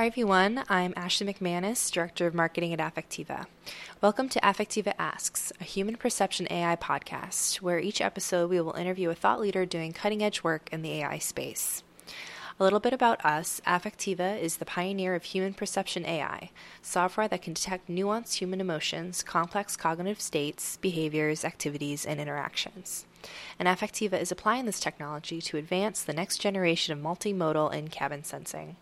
Hi, everyone. I'm Ashley McManus, Director of Marketing at Affectiva. Welcome to Affectiva Asks, a human perception AI podcast, where each episode we will interview a thought leader doing cutting edge work in the AI space. A little bit about us Affectiva is the pioneer of human perception AI, software that can detect nuanced human emotions, complex cognitive states, behaviors, activities, and interactions. And Affectiva is applying this technology to advance the next generation of multimodal in cabin sensing.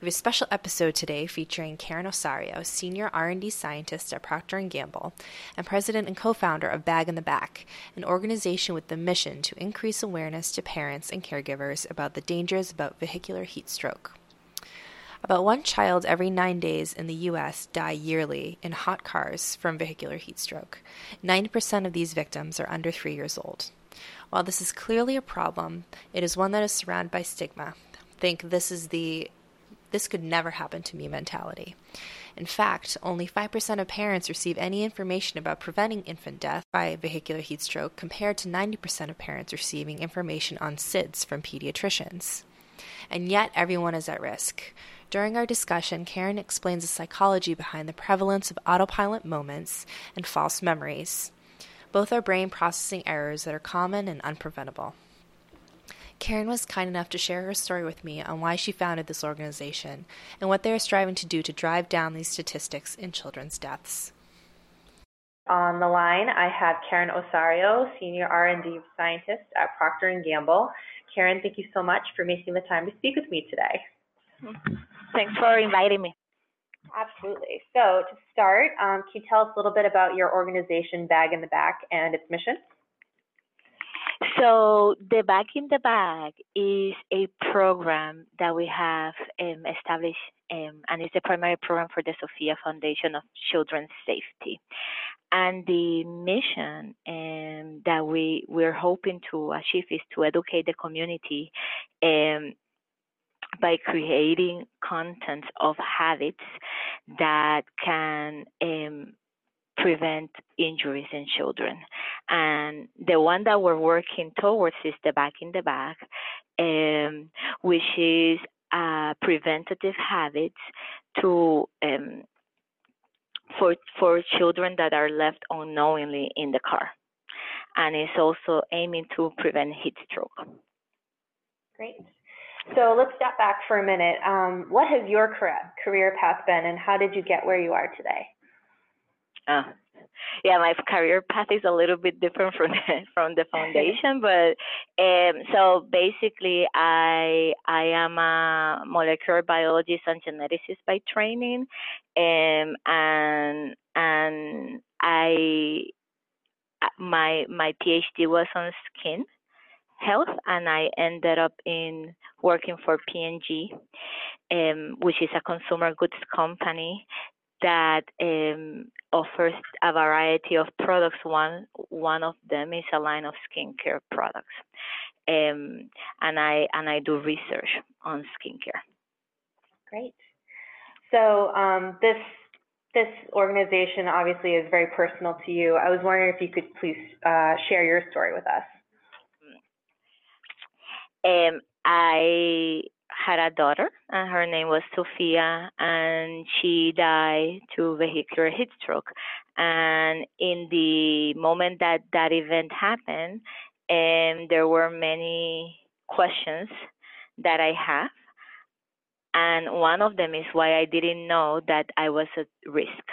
We have a special episode today featuring Karen Osorio, senior R&D scientist at Procter & Gamble and president and co-founder of Bag in the Back, an organization with the mission to increase awareness to parents and caregivers about the dangers about vehicular heat stroke. About one child every nine days in the U.S. die yearly in hot cars from vehicular heat stroke. 90% of these victims are under three years old. While this is clearly a problem, it is one that is surrounded by stigma. Think this is the this could never happen to me mentality. In fact, only 5% of parents receive any information about preventing infant death by vehicular heat stroke compared to 90% of parents receiving information on SIDS from pediatricians. And yet, everyone is at risk. During our discussion, Karen explains the psychology behind the prevalence of autopilot moments and false memories. Both are brain processing errors that are common and unpreventable. Karen was kind enough to share her story with me on why she founded this organization and what they are striving to do to drive down these statistics in children's deaths. On the line, I have Karen Osorio, Senior R&D Scientist at Procter & Gamble. Karen, thank you so much for making the time to speak with me today. Thanks for inviting me. Absolutely. So to start, um, can you tell us a little bit about your organization, Bag in the Back, and its mission? So the Bag in the Back is a program that we have um, established, um, and it's the primary program for the Sophia Foundation of Children's Safety. And the mission um, that we we're hoping to achieve is to educate the community um, by creating content of habits that can um, prevent injuries in children. And the one that we're working towards is the Bag in the Back, um, which is uh, preventative habits to um, for for children that are left unknowingly in the car, and it's also aiming to prevent heat stroke. Great. So let's step back for a minute. Um, what has your career path been, and how did you get where you are today? Uh, yeah, my career path is a little bit different from the, from the foundation, but um, so basically, I I am a molecular biologist and geneticist by training, um, and and I my my PhD was on skin health, and I ended up in working for P&G, um, which is a consumer goods company that um, offers a variety of products. One one of them is a line of skincare products, um, and I and I do research on skincare. Great. So um, this this organization obviously is very personal to you. I was wondering if you could please uh, share your story with us. Um, I had a daughter, and her name was Sophia, and she died to vehicular heat stroke. And in the moment that that event happened, um, there were many questions that I have. And one of them is why I didn't know that I was at risk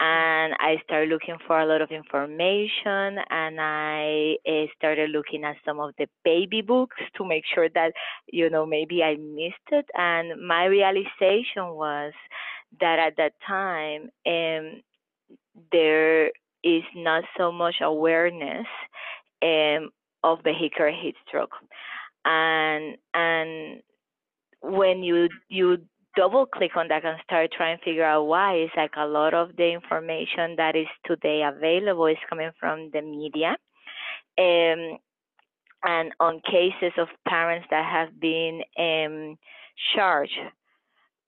and I started looking for a lot of information and I uh, started looking at some of the baby books to make sure that you know maybe I missed it. And my realization was that at that time um, there is not so much awareness um, of vehicular heat stroke. And and when you you double click on that and start trying to figure out why, it's like a lot of the information that is today available is coming from the media. Um, and on cases of parents that have been um, charged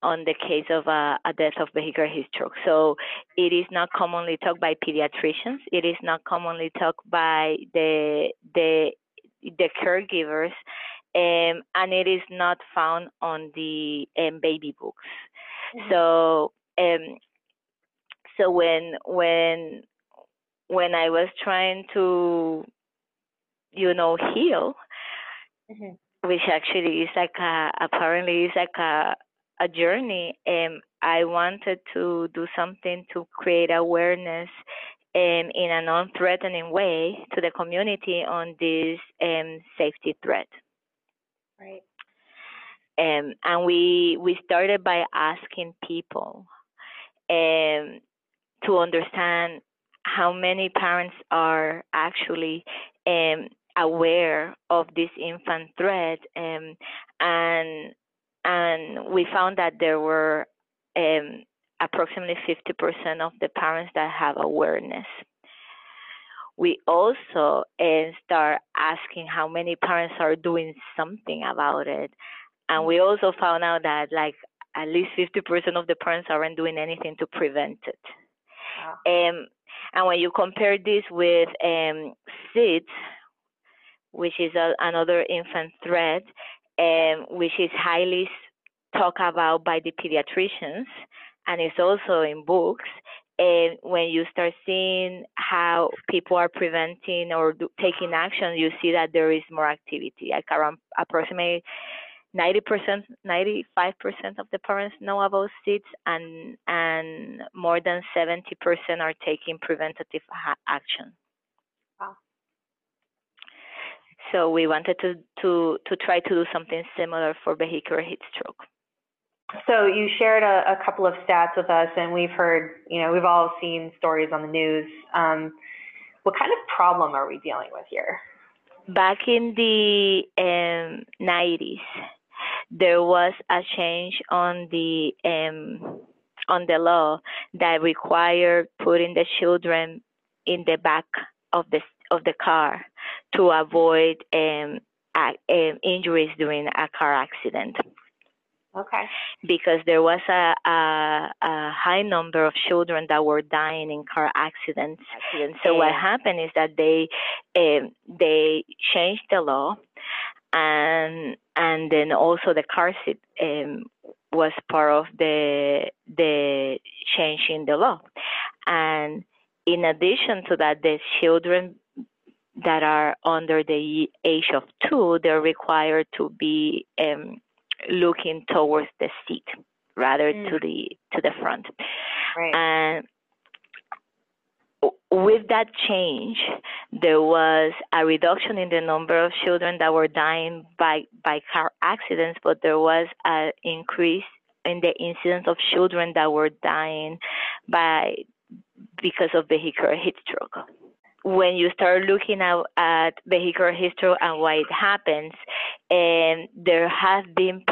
on the case of a, a, death of vehicular heat stroke. So it is not commonly talked by pediatricians. It is not commonly talked by the the the caregivers um, and it is not found on the um, baby books. Mm-hmm. So um, so when when when I was trying to, you know, heal, mm-hmm. which actually is like a apparently is like a a journey, um, I wanted to do something to create awareness um, in a non-threatening way to the community on this um, safety threat. Right. Um, and we we started by asking people um, to understand how many parents are actually um, aware of this infant threat, um, and and we found that there were um, approximately 50% of the parents that have awareness. We also uh, start asking how many parents are doing something about it, and we also found out that like at least 50% of the parents aren't doing anything to prevent it. Wow. Um, and when you compare this with um, SIDS, which is a, another infant threat, um, which is highly talked about by the pediatricians, and it's also in books. And when you start seeing how people are preventing or do, taking action, you see that there is more activity. Like around approximately 90%, 95% of the parents know about SIDS, and and more than 70% are taking preventative ha- action. Wow. So we wanted to to to try to do something similar for vehicular heat stroke. So you shared a, a couple of stats with us, and we've heard, you know, we've all seen stories on the news. Um, what kind of problem are we dealing with here? Back in the um, 90s, there was a change on the um, on the law that required putting the children in the back of the of the car to avoid um, um, injuries during a car accident. Okay. Because there was a, a, a, high number of children that were dying in car accidents. accidents. So what happened is that they um, they changed the law, and and then also the car seat um, was part of the the change in the law, and in addition to that, the children that are under the age of two, they're required to be um, looking towards the seat rather mm. to the to the front. Right. And with that change, there was a reduction in the number of children that were dying by, by car accidents, but there was an increase in the incidence of children that were dying by because of vehicular heat stroke when you start looking at, at vehicular history and why it happens, and there have been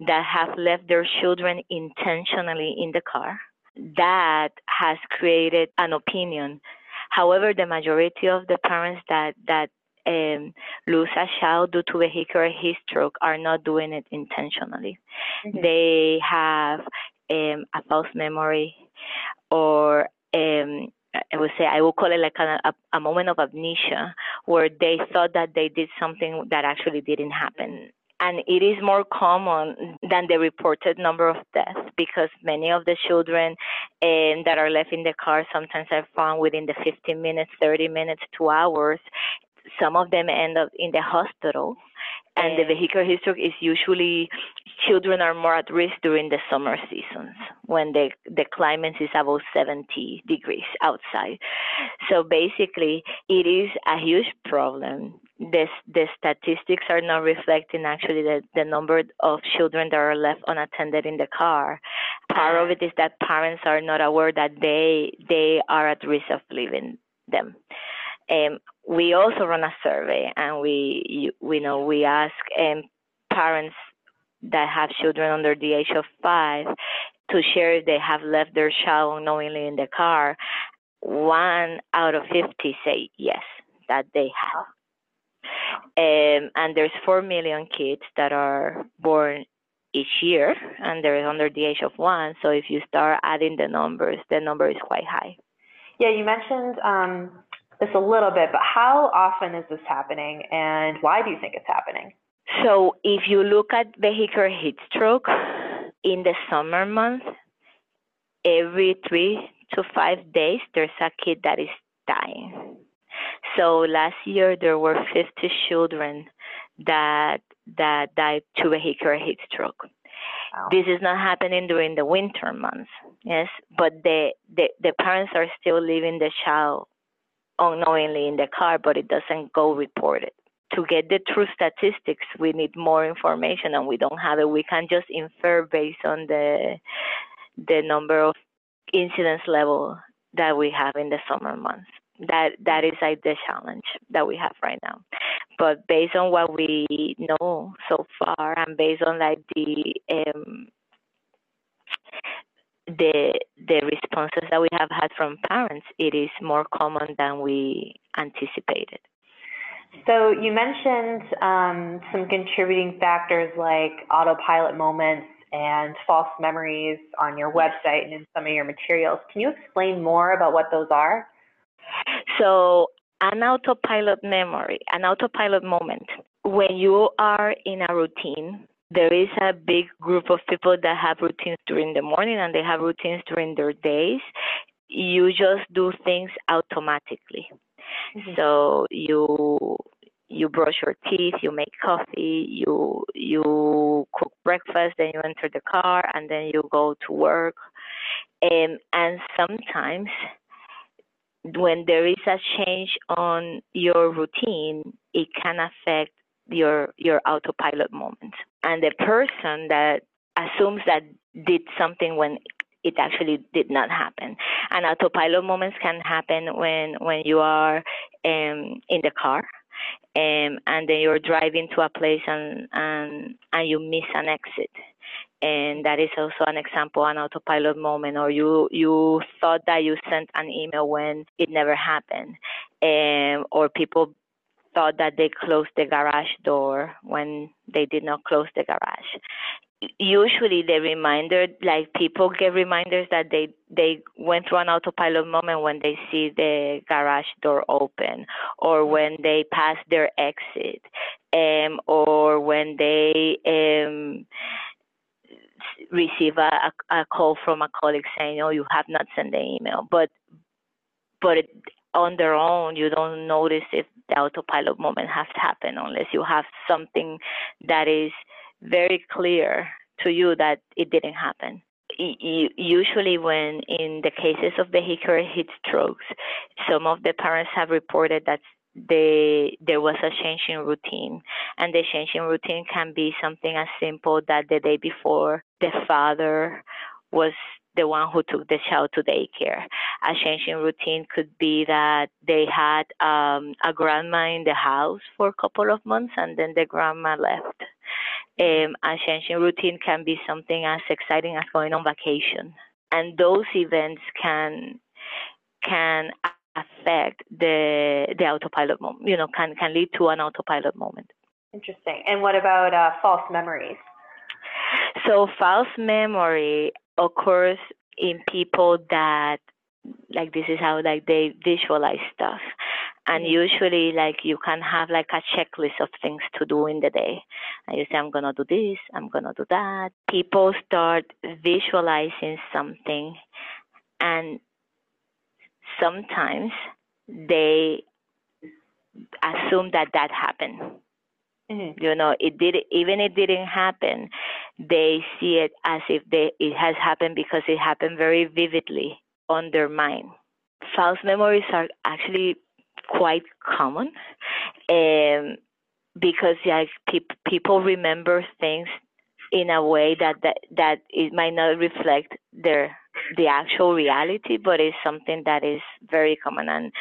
that have left their children intentionally in the car. That has created an opinion. However, the majority of the parents that that um, lose a child due to vehicular heat stroke are not doing it intentionally. Mm-hmm. They have um, a false memory or um, I would say I would call it like a, a, a moment of amnesia where they thought that they did something that actually didn't happen and it is more common than the reported number of deaths because many of the children um, that are left in the car sometimes are found within the 15 minutes, 30 minutes, two hours. Some of them end up in the hospital, and the vehicular history is usually children are more at risk during the summer seasons when the the climate is about 70 degrees outside. So basically, it is a huge problem. This the statistics are not reflecting actually the, the number of children that are left unattended in the car. Part of it is that parents are not aware that they they are at risk of leaving them. Um, we also run a survey, and we we know we ask um, parents that have children under the age of five to share if they have left their child unknowingly in the car. One out of 50 say yes, that they have. Um, and there's 4 million kids that are born each year, and they're under the age of one. So if you start adding the numbers, the number is quite high. Yeah, you mentioned um, this a little bit, but how often is this happening, and why do you think it's happening? So if you look at vehicular heat stroke, in the summer months, every three to five days, there's a kid that is dying. So last year there were 50 children that that died to a vehicular heat stroke. Wow. This is not happening during the winter months, yes, but the, the the parents are still leaving the child unknowingly in the car, but it doesn't go reported. To get the true statistics, we need more information, and we don't have it. We can just infer based on the the number of incidence level that we have in the summer months. That that is like the challenge that we have right now. But based on what we know so far, and based on like the um, the the responses that we have had from parents, it is more common than we anticipated. So you mentioned um, some contributing factors like autopilot moments and false memories on your website and in some of your materials. Can you explain more about what those are? So an autopilot memory, an autopilot moment, when you are in a routine, there is a big group of people that have routines during the morning and they have routines during their days. You just do things automatically. Mm-hmm. So you you brush your teeth, you make coffee, you you cook breakfast, then you enter the car, and then you go to work. Um, and sometimes when there is a change on your routine, it can affect your your autopilot moment. And the person that assumes that did something when it actually did not happen. And autopilot moments can happen when when you are um, in the car um, and then you're driving to a place and and and you miss an exit and that is also an example an autopilot moment or you you thought that you sent an email when it never happened. Um, or people thought that they closed the garage door when they did not close the garage. Usually the reminder like people get reminders that they they went through an autopilot moment when they see the garage door open or when they pass their exit um or when they um receive a, a call from a colleague saying oh you have not sent the email but but it, on their own you don't notice if the autopilot moment has happened unless you have something that is very clear to you that it didn't happen. Usually, when in the cases of vehicular heat strokes, some of the parents have reported that they there was a change in routine, and the change in routine can be something as simple that the day before the father was the one who took the child to daycare. A change in routine could be that they had um, a grandma in the house for a couple of months and then the grandma left. Um, a change in routine can be something as exciting as going on vacation, and those events can can affect the the autopilot moment. You know, can can lead to an autopilot moment. Interesting. And what about uh, false memories? So false memory occurs in people that like this is how like they visualize stuff. And usually like you can have like a checklist of things to do in the day. And you say i'm gonna do this i'm gonna do that. People start visualizing something and sometimes they assume that that happened Mm-hmm. You know, it did even it didn't happen. They see it as if they it has happened because it happened very vividly on their mind. False memories are actually quite common, um, because like pe- people remember things in a way that, that that it might not reflect their the actual reality, but it's something that is very common. And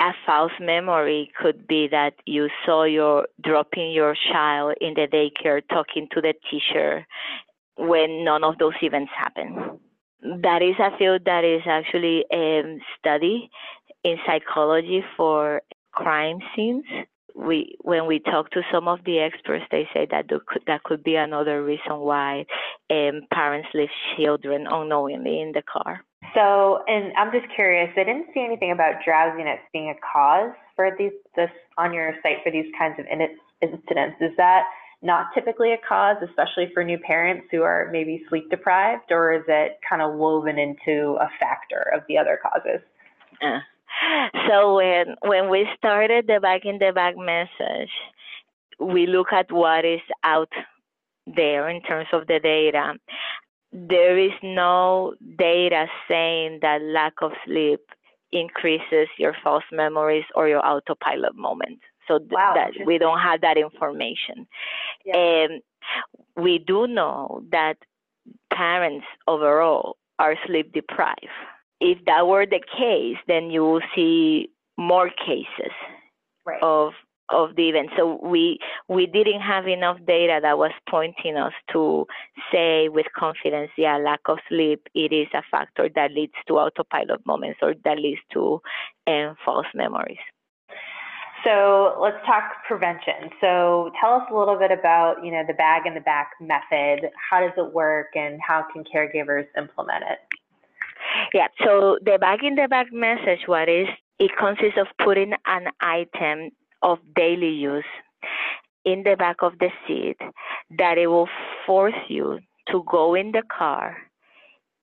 a false memory could be that you saw your dropping your child in the daycare talking to the teacher when none of those events happen. That is a field that is actually um, study in psychology for crime scenes. We, when we talk to some of the experts, they say that could, that could be another reason why um, parents leave children unknowingly in the car. So, and I'm just curious, I didn't see anything about drowsiness being a cause for these this on your site for these kinds of incidents. Is that not typically a cause, especially for new parents who are maybe sleep deprived, or is it kind of woven into a factor of the other causes? Uh, so when when we started the Bag in the Back message, we look at what is out there in terms of the data. There is no data saying that lack of sleep increases your false memories or your autopilot moment. So th- wow, that we don't have that information. Yeah. Um, we do know that parents overall are sleep deprived. If that were the case, then you will see more cases right. of of the event. So we we didn't have enough data that was pointing us to say with confidence, yeah, lack of sleep it is a factor that leads to autopilot moments or that leads to um, false memories. So let's talk prevention. So tell us a little bit about you know the bag in the back method. How does it work, and how can caregivers implement it? Yeah. So the bag in the back message, what is it consists of putting an item of daily use in the back of the seat that it will force you to go in the car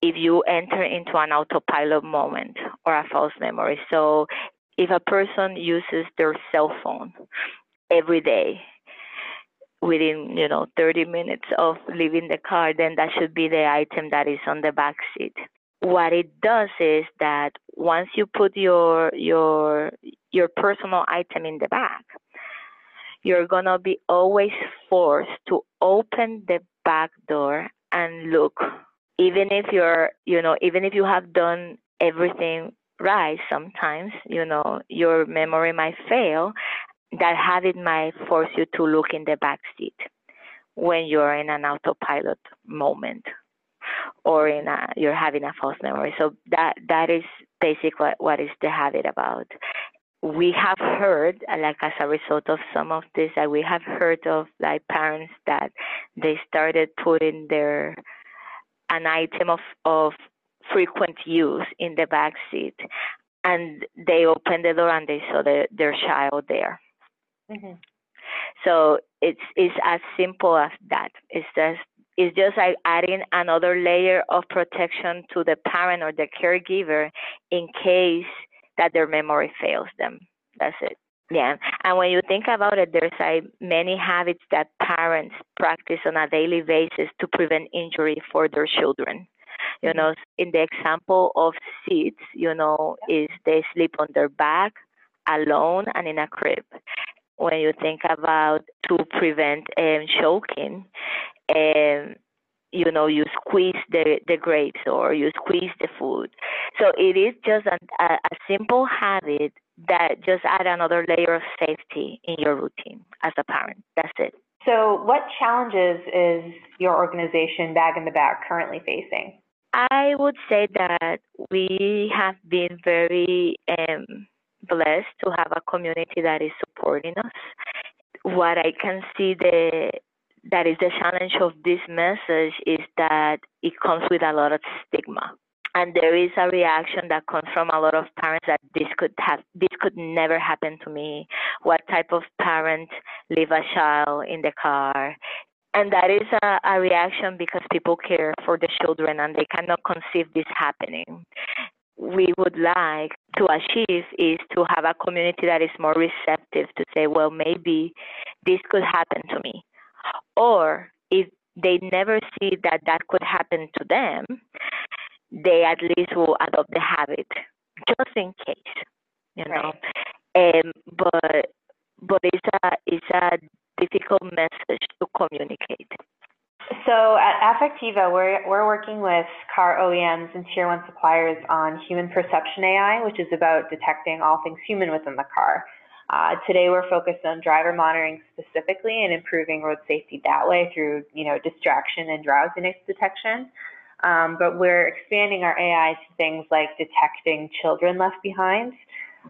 if you enter into an autopilot moment or a false memory. So if a person uses their cell phone every day within you know 30 minutes of leaving the car then that should be the item that is on the back seat what it does is that once you put your your your personal item in the back you're going to be always forced to open the back door and look even if you're you know even if you have done everything right sometimes you know your memory might fail that habit might force you to look in the back seat when you're in an autopilot moment or in a, you're having a false memory. So that that is basically what, what is the habit about. We have heard, like as a result of some of this, that we have heard of like parents that they started putting their an item of, of frequent use in the back seat, and they opened the door and they saw the, their child there. Mm-hmm. So it's it's as simple as that. It's just it's just like adding another layer of protection to the parent or the caregiver in case that their memory fails them. That's it. Yeah. And when you think about it, there's like many habits that parents practice on a daily basis to prevent injury for their children. You know, in the example of seats, you know, is they sleep on their back, alone, and in a crib. When you think about to prevent um, choking, um, you know, you squeeze the, the grapes or you squeeze the food. So it is just a, a, a simple habit that just add another layer of safety in your routine as a parent. That's it. So, what challenges is your organization, Bag in the Back, currently facing? I would say that we have been very um, blessed to have a community that is supporting us. What I can see the that is the challenge of this message is that it comes with a lot of stigma. And there is a reaction that comes from a lot of parents that this could have this could never happen to me. What type of parent leave a child in the car? And that is a, a reaction because people care for the children and they cannot conceive this happening. We would like to achieve is to have a community that is more receptive to say well maybe this could happen to me or if they never see that that could happen to them, they at least will adopt the habit just in case, you know. Right. Um, but but it's a it's a difficult message to communicate. So at Affectiva, we're we're working with car OEMs and tier one suppliers on human perception AI, which is about detecting all things human within the car. Uh, today we're focused on driver monitoring specifically and improving road safety that way through, you know, distraction and drowsiness detection. Um, but we're expanding our AI to things like detecting children left behind.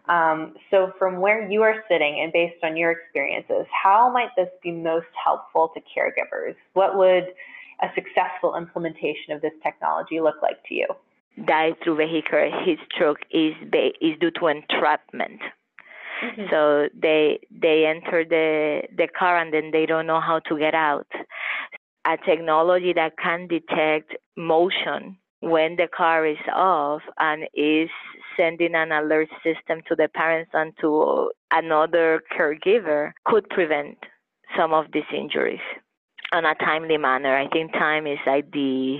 Um, so from where you are sitting and based on your experiences, how might this be most helpful to caregivers? What would a successful implementation of this technology look like to you? Die through vehicular heat stroke is, is due to entrapment Mm-hmm. So they they enter the the car and then they don't know how to get out. A technology that can detect motion when the car is off and is sending an alert system to the parents and to another caregiver could prevent some of these injuries on a timely manner. I think time is like the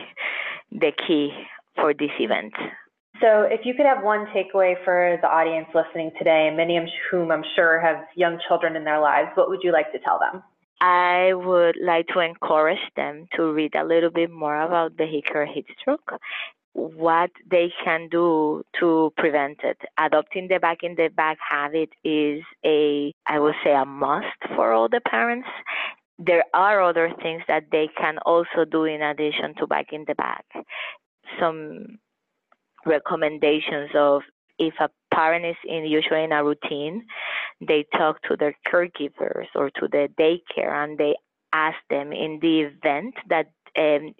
the key for this event. So, if you could have one takeaway for the audience listening today, many of whom I'm sure have young children in their lives, what would you like to tell them? I would like to encourage them to read a little bit more about vehicular heat stroke, what they can do to prevent it. Adopting the Bag in the Back habit is a, I would say, a must for all the parents. There are other things that they can also do in addition to Bag in the Back. Some recommendations of if a parent is in usually in a routine, they talk to their caregivers or to the daycare and they ask them in the event that um,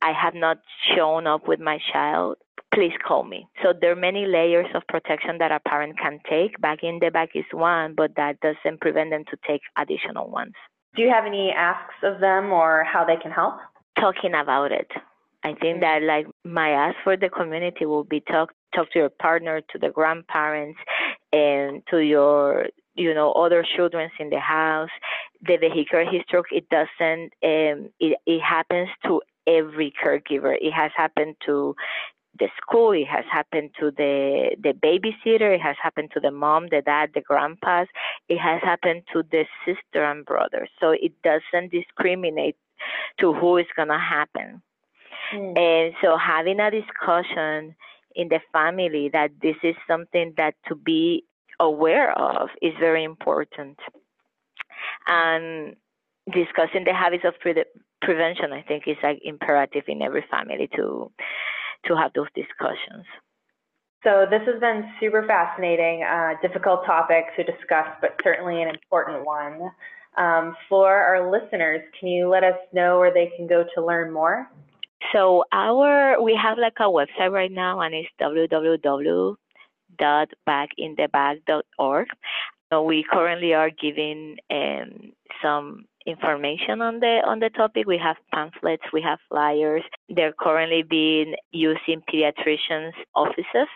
I have not shown up with my child, please call me. So there are many layers of protection that a parent can take. Bag in the Back is one, but that doesn't prevent them to take additional ones. Do you have any asks of them or how they can help? Talking about it. I think that like my ask for the community will be talk talk to your partner, to the grandparents, and to your you know other children in the house. The vehicular heat stroke it doesn't um, it it happens to every caregiver. It has happened to the school. It has happened to the the babysitter. It has happened to the mom, the dad, the grandpas. It has happened to the sister and brother. So it doesn't discriminate to who is gonna happen. Mm. And so having a discussion in the family that this is something that to be aware of is very important. And discussing the habits of pre- prevention, I think, is like imperative in every family to to have those discussions. So this has been super fascinating, uh, difficult topic to discuss, but certainly an important one. Um, for our listeners, can you let us know where they can go to learn more? So our we have like a website right now, and it's www.bagintheback.org. So we currently are giving um, some information on the on the topic. We have pamphlets, we have flyers. They're currently being used in pediatricians' offices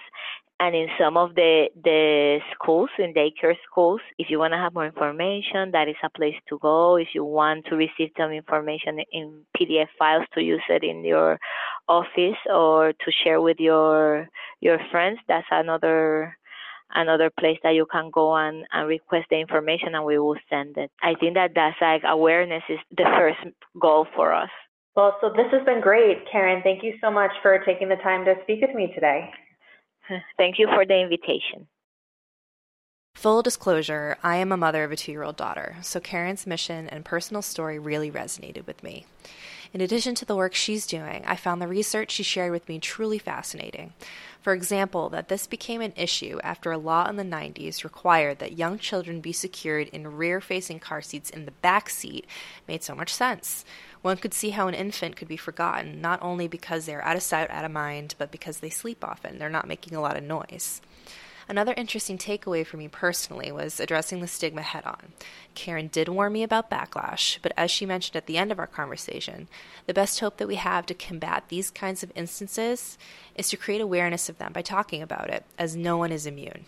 and in some of the the schools in daycare schools if you want to have more information that is a place to go. If you want to receive some information in pdf files to use it in your office or to share with your your friends that's another another place that you can go and, and request the information and we will send it. I think that that's like awareness is the first goal for us. Well so this has been great karen. Thank you so much for taking the time to speak with me today Thank you for the invitation. Full disclosure, I am a mother of a two year old daughter, so Karen's mission and personal story really resonated with me. In addition to the work she's doing, I found the research she shared with me truly fascinating. For example, that this became an issue after a law in the 90s required that young children be secured in rear facing car seats in the back seat made so much sense. One could see how an infant could be forgotten, not only because they're out of sight, out of mind, but because they sleep often. They're not making a lot of noise. Another interesting takeaway for me personally was addressing the stigma head on. Karen did warn me about backlash, but as she mentioned at the end of our conversation, the best hope that we have to combat these kinds of instances is to create awareness of them by talking about it, as no one is immune.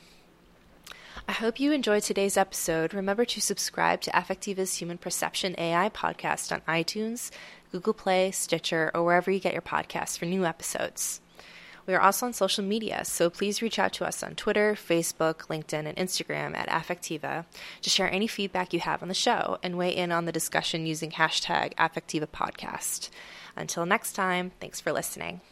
I hope you enjoyed today's episode. Remember to subscribe to Affectiva's Human Perception AI podcast on iTunes, Google Play, Stitcher, or wherever you get your podcasts for new episodes. We are also on social media, so please reach out to us on Twitter, Facebook, LinkedIn, and Instagram at Affectiva to share any feedback you have on the show and weigh in on the discussion using hashtag Affectiva Podcast. Until next time, thanks for listening.